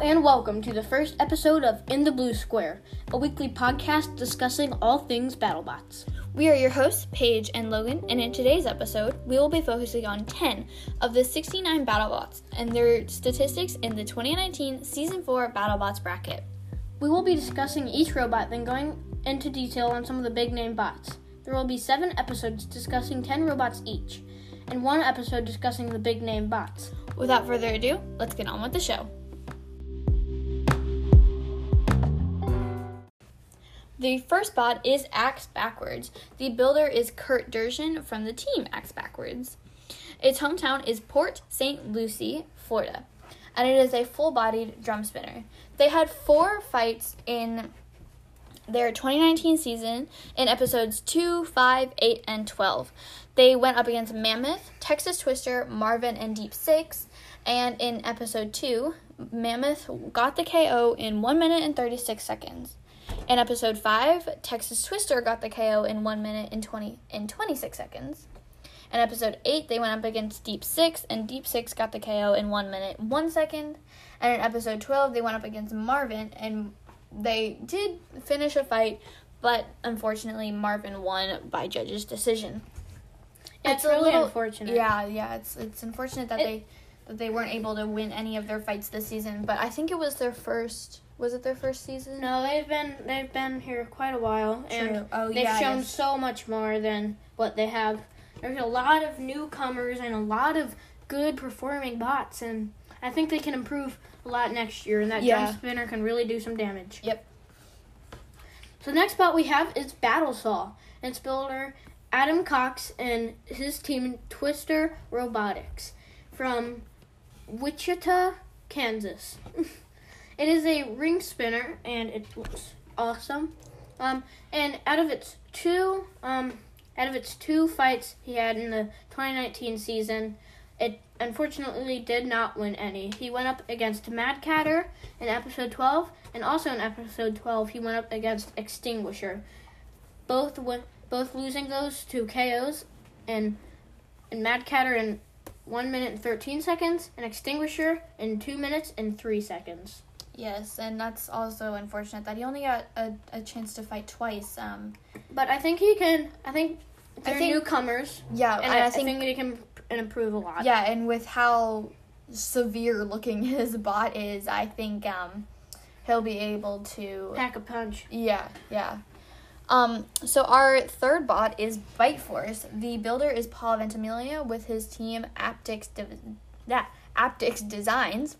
and welcome to the first episode of In the Blue Square, a weekly podcast discussing all things BattleBots. We are your hosts, Paige and Logan, and in today's episode, we will be focusing on 10 of the 69 BattleBots and their statistics in the 2019 Season 4 BattleBots bracket. We will be discussing each robot, then going into detail on some of the big name bots. There will be seven episodes discussing 10 robots each, and one episode discussing the big name bots. Without further ado, let's get on with the show. The first bot is Axe Backwards. The builder is Kurt Dershin from the team Axe Backwards. Its hometown is Port St. Lucie, Florida, and it is a full bodied drum spinner. They had four fights in their 2019 season in episodes 2, 5, 8, and 12. They went up against Mammoth, Texas Twister, Marvin, and Deep Six. And in episode 2, Mammoth got the KO in 1 minute and 36 seconds. In episode 5, Texas Twister got the KO in 1 minute and 20 in 26 seconds. In episode 8, they went up against Deep 6, and Deep 6 got the KO in 1 minute 1 second. And in episode 12, they went up against Marvin, and they did finish a fight, but unfortunately, Marvin won by judge's decision. It's, really unfortunate. Yeah, yeah, it's it's unfortunate that It- they that they weren't able to win any of their fights this season. But I think it was their first. Was it their first season? No, they've been they've been here quite a while, and Oh, they've yeah, shown yes. so much more than what they have. There's a lot of newcomers and a lot of good performing bots, and I think they can improve a lot next year. And that Yeah. drum spinner can really do some damage. Yep. So the next bot we have is Battle Saw. And its builder Adam Cox and his team Twister Robotics from Wichita, Kansas. it is a ring spinner and it looks awesome. Um, and out of its two, um, out of its two fights he had in the 2019 season, it unfortunately did not win any. He went up against Mad Catter in episode 12, and also in episode 12 he went up against Extinguisher. Both went, both losing those to KOs, and and Mad Catter and 1 minute and 13 seconds, an extinguisher in 2 minutes and 3 seconds. Yes, and that's also unfortunate that he only got a, a chance to fight twice. Um, but I think he can. I think they're I think, newcomers. Yeah, and I, I think, I think he can improve a lot. Yeah, and with how severe looking his bot is, I think um, he'll be able to pack a punch. Yeah, yeah. Um, so our third bot is Bite Force. The builder is Paul Ventimiglia with his team Aptyx Div- yeah, Aptyx Designs.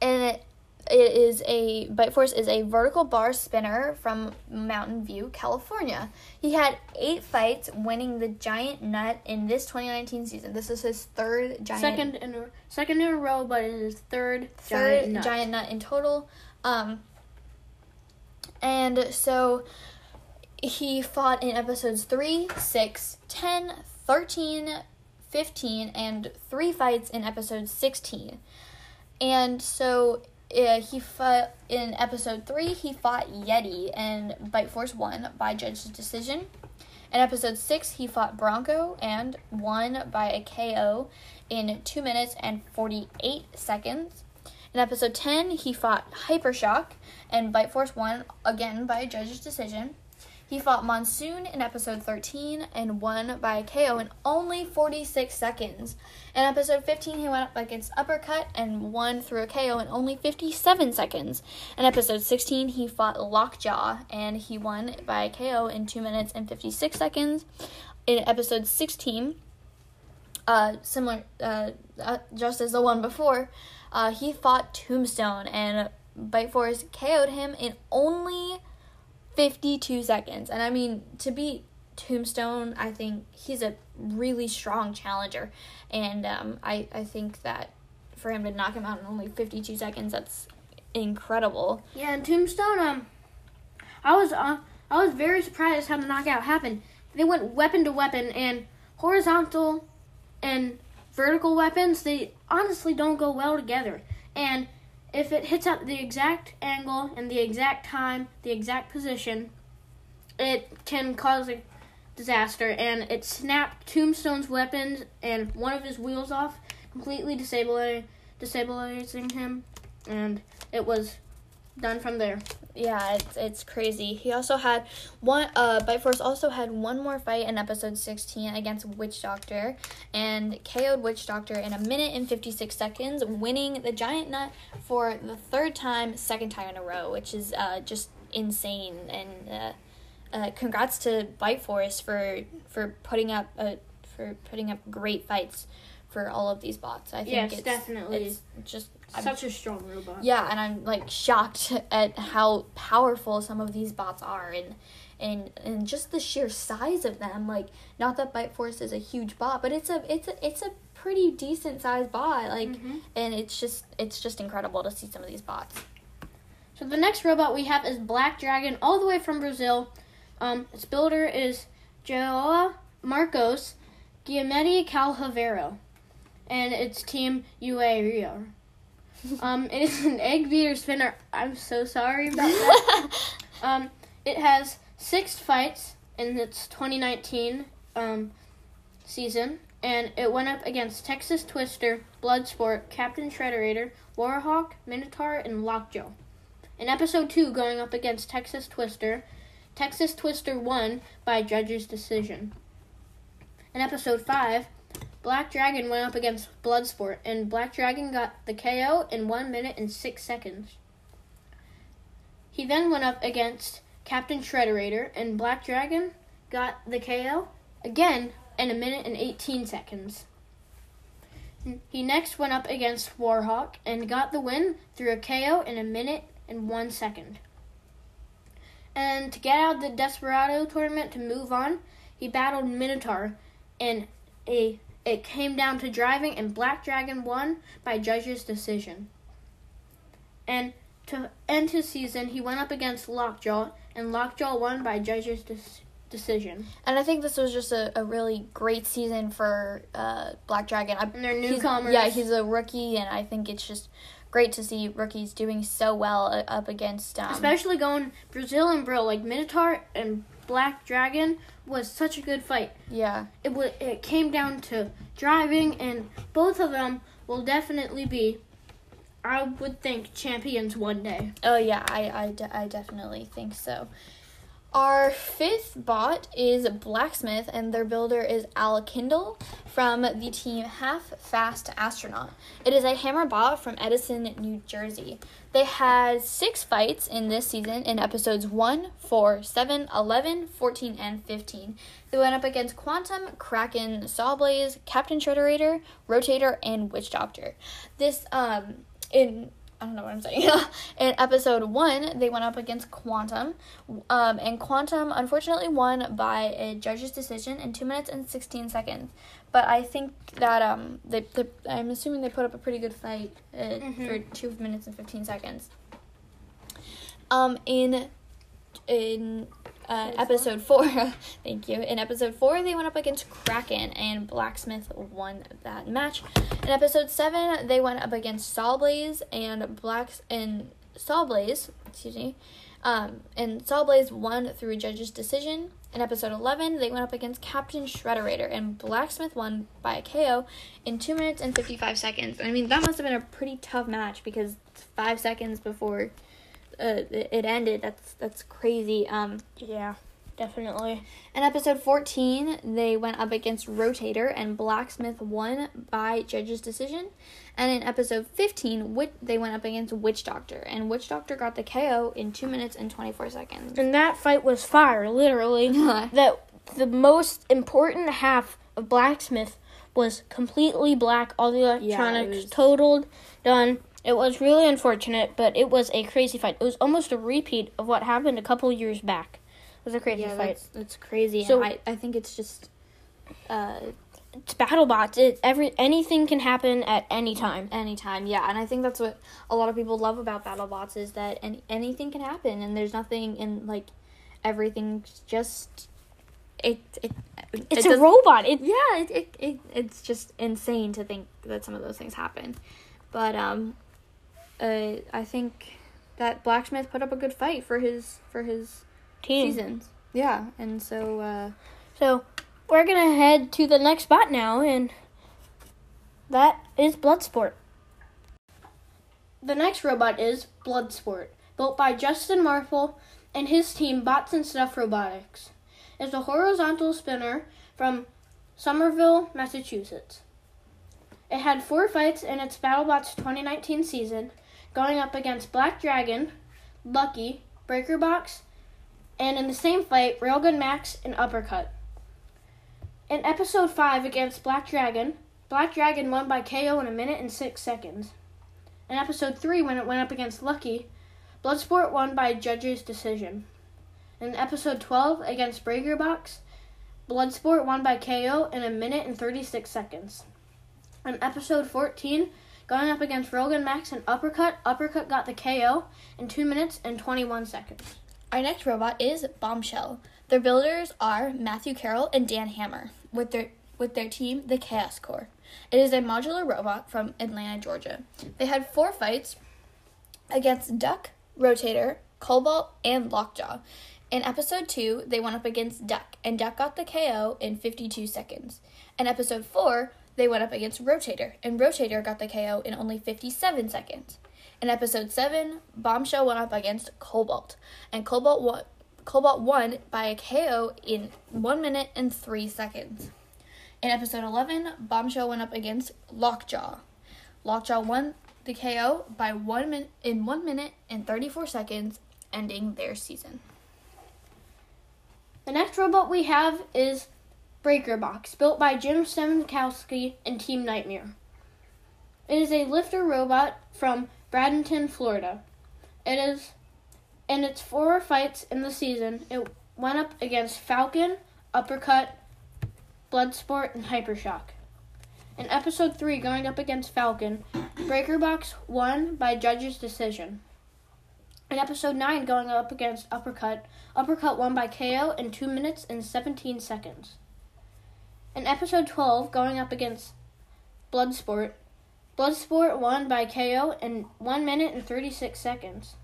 And it, it is a Bite Force is a vertical bar spinner from Mountain View, California. He had eight fights, winning the Giant Nut in this 2019 season. This is his third Giant Second in a, second in a row, but it is third, third giant nut. giant nut in total. Um, and so he fought in episodes 3, 6, 10, 13, 15, and three fights in episode 16. And so uh, he fought in episode 3, he fought Yeti, and Bite Force won by judge's decision. In episode 6, he fought Bronco and won by a KO in 2 minutes and 48 seconds. In episode 10, he fought Hypershock and Bite Force won again by a judge's decision. He fought Monsoon in episode 13 and won by a KO in only 46 seconds. In episode 15, he went up against Uppercut and won through a KO in only 57 seconds. In episode 16, he fought Lockjaw and he won by a KO in 2 minutes and 56 seconds. In episode 16, uh, similar, uh, uh, just as the one before, uh, he fought Tombstone and Bite Force KO'd him in only 52 seconds. And I mean, to beat Tombstone, I think he's a really strong challenger. And um, I, I think that for him to knock him out in only 52 seconds, that's incredible. Yeah, and Tombstone. Um, I was uh, I was very surprised how the knockout happened. They went weapon to weapon, and horizontal and vertical weapons. They honestly don't go well together. And if it hits at the exact angle and the exact time, the exact position, it can cause a disaster. And it snapped Tombstone's weapons and one of his wheels off, completely disabling disabling him. and it was done from there. Yeah, it's it's crazy. He also had one. Uh, Bite Force also had one more fight in episode sixteen against Witch Doctor, and KO'd Witch Doctor in a minute and fifty six seconds, winning the Giant Nut for the third time, second time in a row, which is uh, just insane. And uh, uh, congrats to Bite Force for for putting up a for putting up great fights for all of these bots. I think Yes, it's definitely. it's just I'm Such a strong robot. yeah, and I'm like shocked at how powerful some of these bots are and and and just the sheer size of them. Like not that Bite Force is a huge bot, but it's a it's a it's a pretty decent sized bot. Like Mhm. and it's just it's just incredible to see some of these bots. So the next robot we have is Black Dragon, all the way from Brazil. Um, its builder is Joa Marcos Guimetti Calhavero, and its team UA Rio. Um, it is an egg beater spinner. I'm so sorry about that. um, it has six fights in its 2019 um, season, and it went up against Texas Twister, Bloodsport, Captain Shredderator, Warhawk, Minotaur, and Lockjaw. In episode 2, going up against Texas Twister, Texas Twister won by judge's decision. In episode 5, Black Dragon went up against Bloodsport, and Black Dragon got the KO in 1 minute and 6 seconds. He then went up against Captain Shredderator, and Black Dragon got the KO again in a minute and 18 seconds. He next went up against Warhawk and got the win through a KO in a minute and one second. And to get out of the Desperado tournament to move on, he battled Minotaur in a it came down to driving and Black Dragon won by judge's decision. And to end his season, he went up against Lockjaw and Lockjaw won by judge's dis- decision. And I think this was just a, a really great season for uh, Black Dragon. I, And they're newcomers. yeah, he's a rookie, and I think it's just great to see rookies doing so well uh, up against. Um, Especially going Brazil and Bro, like Minotaur and Black Dragon was such a good fight. yeah, It was it came down to driving, and both of them will definitely be, I would think, champions one day. Oh yeah, I I, de- I definitely think so. Our fifth bot is Blacksmith, and their builder is Al Kindle from the team Half Fast Astronaut. It is a hammer bot from Edison, New Jersey. They had six fights in this season in episodes 1, 4, 7, 11, 14, and 15. They went up against Quantum, Kraken, Sawblaze, Captain Shredderator, Rotator, and Witch Doctor. This, um, in I don't know what I'm saying. in episode one, they went up against Quantum, um, and Quantum unfortunately won by a judge's decision in two minutes and sixteen seconds. But I think that um, they, they I'm assuming they put up a pretty good fight uh, Mhm. for two minutes and fifteen seconds. Um, in in uh, episode four, thank you. In episode four, they went up against Kraken, and Blacksmith won that match. In episode seven, they went up against Sawblaze and Blacks and Sawblaze, excuse me, um, and Sawblaze won through a judge's decision. In episode eleven, they went up against Captain Shredderator, and Blacksmith won by a KO in two minutes and fifty-five seconds. I mean, that must have been a pretty tough match because five seconds before uh, it ended. That's that's crazy. Um, Yeah, definitely. in episode 14, they went up against Rotator, and Blacksmith won by judge's decision. And in episode 15, Wit- they went up against Witch Doctor, and Witch Doctor got the KO in 2 minutes and 24 seconds. And that fight was fire, literally. that the most important half of Blacksmith was completely black, all the electronics was- totaled, done. It was really unfortunate, but it was a crazy fight. It was almost a repeat of what happened a couple years back. It was a crazy yeah, fight. that's, that's crazy. So- I, I think it's just. Uh, It's BattleBots. It every anything can happen at any time. anytime yeah and i think that's what a lot of people love about battlebots is that any, anything can happen and there's nothing in like everything's just it it It's it a robot. It yeah it, it, it it's just insane to think that some of those things happen but um uh, i think that blacksmith put up a good fight for his for his team. seasons yeah and so uh So we're gonna head to the next spot now, and that is Bloodsport. the next robot is Bloodsport, built by Justin Marple and his team Bots and Stuff Robotics. It's a horizontal spinner from Somerville, Massachusetts. It had four fights in its BattleBots 2019 season, going up against Black Dragon, Lucky, Breaker Box, and in the same fight, Railgun Max and Uppercut. In episode 5 against Black Dragon, Black Dragon won by KO in a minute and 6 seconds. In episode 3, when it went up against Lucky, Bloodsport won by judge's decision. In episode 12 against Breaker Box, Bloodsport won by KO in a minute and 36 seconds. In episode 14, going up against Railgun Max and Uppercut, Uppercut got the KO in 2 minutes and 21 seconds. Our next robot is Bombshell. Their builders are Matthew Carroll and Dan Hammer, with their with their team, the Chaos Corps. It is a modular robot from Atlanta, Georgia. They had four fights against Duck, Rotator, Cobalt, and Lockjaw. In episode 2, they went up against Duck, and Duck got the KO in 52 seconds. In episode 4, they went up against Rotator, and Rotator got the KO in only 57 seconds. In episode 7, Bombshell went up against Cobalt, and Cobalt won, Cobalt won by a KO in 1 minute and 3 seconds. In episode 11, Bombshell went up against Lockjaw. Lockjaw won the KO by 1 min- in 1 minute and 34 seconds, ending their season. The next robot we have is Breaker Box, built by Jim Stemkowski and Team Nightmare. It is a lifter robot from Bradenton, Florida. It is in its four fights in the season, it went up against Falcon, Uppercut, Bloodsport, and Hypershock. In episode 3, going up against Falcon, Breaker Box won by judge's decision. In episode 9, going up against Uppercut, Uppercut won by KO in 2 minutes and 17 seconds. In episode 12, going up against Bloodsport, Bloodsport won by KO in 1 minute and 36 seconds.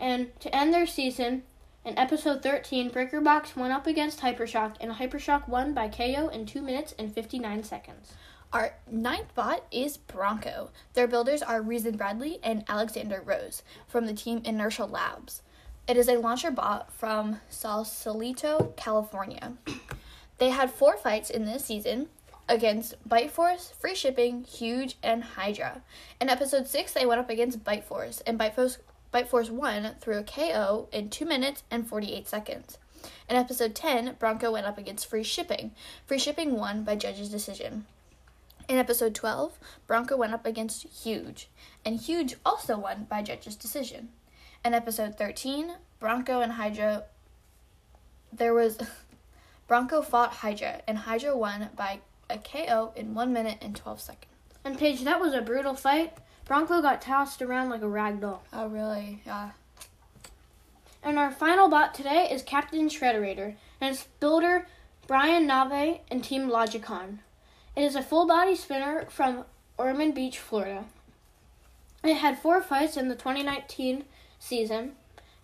And to end their season, in episode 13, Breaker Box went up against Hypershock, and Hypershock won by KO in 2 minutes and 59 seconds. Our ninth bot is Bronco. Their builders are Reason Bradley and Alexander Rose from the team Inertia Labs. It is a launcher bot from Sausalito, California. They had four fights in this season against Bite Force, Free Shipping, Huge, and Hydra. In episode 6, they went up against Bite Force, and Bite Force, Bite Force won through a KO in 2 minutes and 48 seconds. In episode 10, Bronco went up against Free Shipping. Free Shipping won by judge's decision. In episode 12, Bronco went up against Huge, and Huge also won by judge's decision. In episode 13, Bronco and Hydra there was Bronco fought Hydra, and Hydra won by a KO in 1 minute and 12 seconds. And Paige, that was a brutal fight. Bronco got tossed around like a rag doll. Oh, really? Yeah. And our final bot today is Captain Shredderator, and its builder Brian Nave and Team Logicon. It is a full body spinner from Ormond Beach, Florida. It had four fights in the 2019 season,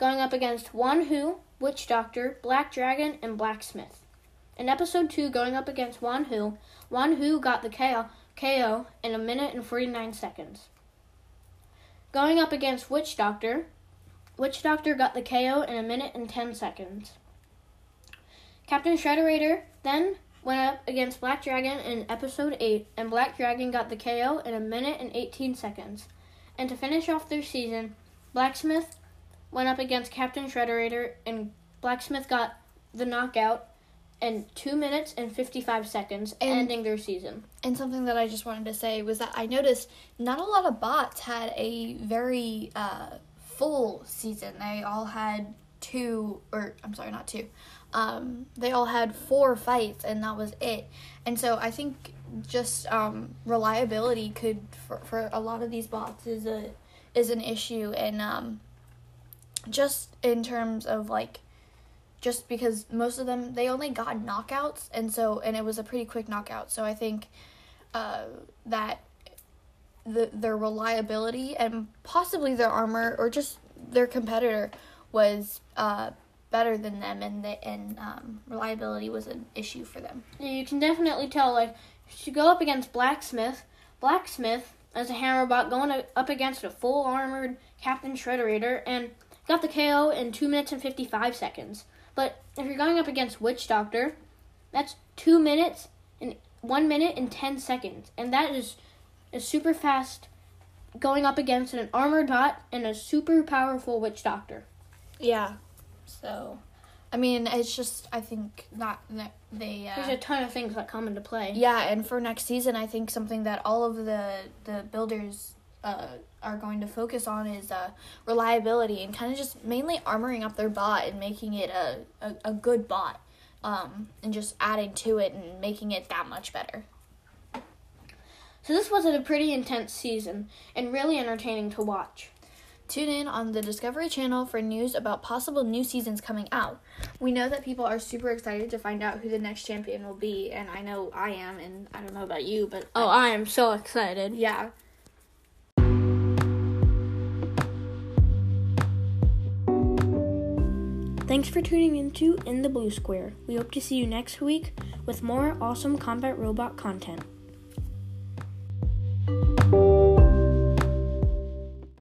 going up against One Who, Witch Doctor, Black Dragon, and Blacksmith. In episode 2, going up against One Who, One Who got the KO, KO in a minute and 49 seconds. Going up against Witch Doctor, Witch Doctor got the KO in a minute and 10 seconds. Captain Shredderator then went up against Black Dragon in episode 8, and Black Dragon got the KO in a minute and 18 seconds. And to finish off their season, Blacksmith went up against Captain Shredderator, and Blacksmith got the knockout in 2 minutes and 55 seconds, And- ending their season. And something that I just wanted to say was that I noticed not a lot of bots had a very uh, full season. They all had two, or I'm sorry, not two. Um, they all had four fights, and that was it. And so I think just um, reliability could for, for a lot of these bots is a is an issue, and um, just in terms of like just because most of them they only got knockouts and so and it was a pretty quick knockout so i think uh, that the their reliability and possibly their armor or just their competitor was uh, better than them and the, and um, reliability was an issue for them Yeah, you can definitely tell, like, to go up against Blacksmith, Blacksmith as a hammer bot going up against a full armored Captain Shredderator and got the KO in 2 minutes and 55 seconds. But if you're going up against Witch Doctor, that's 2 minutes and 1 minute and 10 seconds. And that is, is super fast going up against an armored bot and a super powerful Witch Doctor. Yeah. So, I mean, it's just I think that, that they. Uh, There's a ton of things that come into play. yeah, and for next season, I think something that all of the the builders uh, are going to focus on is uh, reliability and kind of just mainly armoring up their bot and making it a a, a good bot, um, and just adding to it and making it that much better. So this was a pretty intense season and really entertaining to watch. Tune in on the Discovery Channel for news about possible new seasons coming out. We know that people are super excited to find out who the next champion will be, and I know I am, and I don't know about you, but Oh, I am so excited. yeah. Thanks for tuning into In the Blue Square. We hope to see you next week with more awesome combat robot content.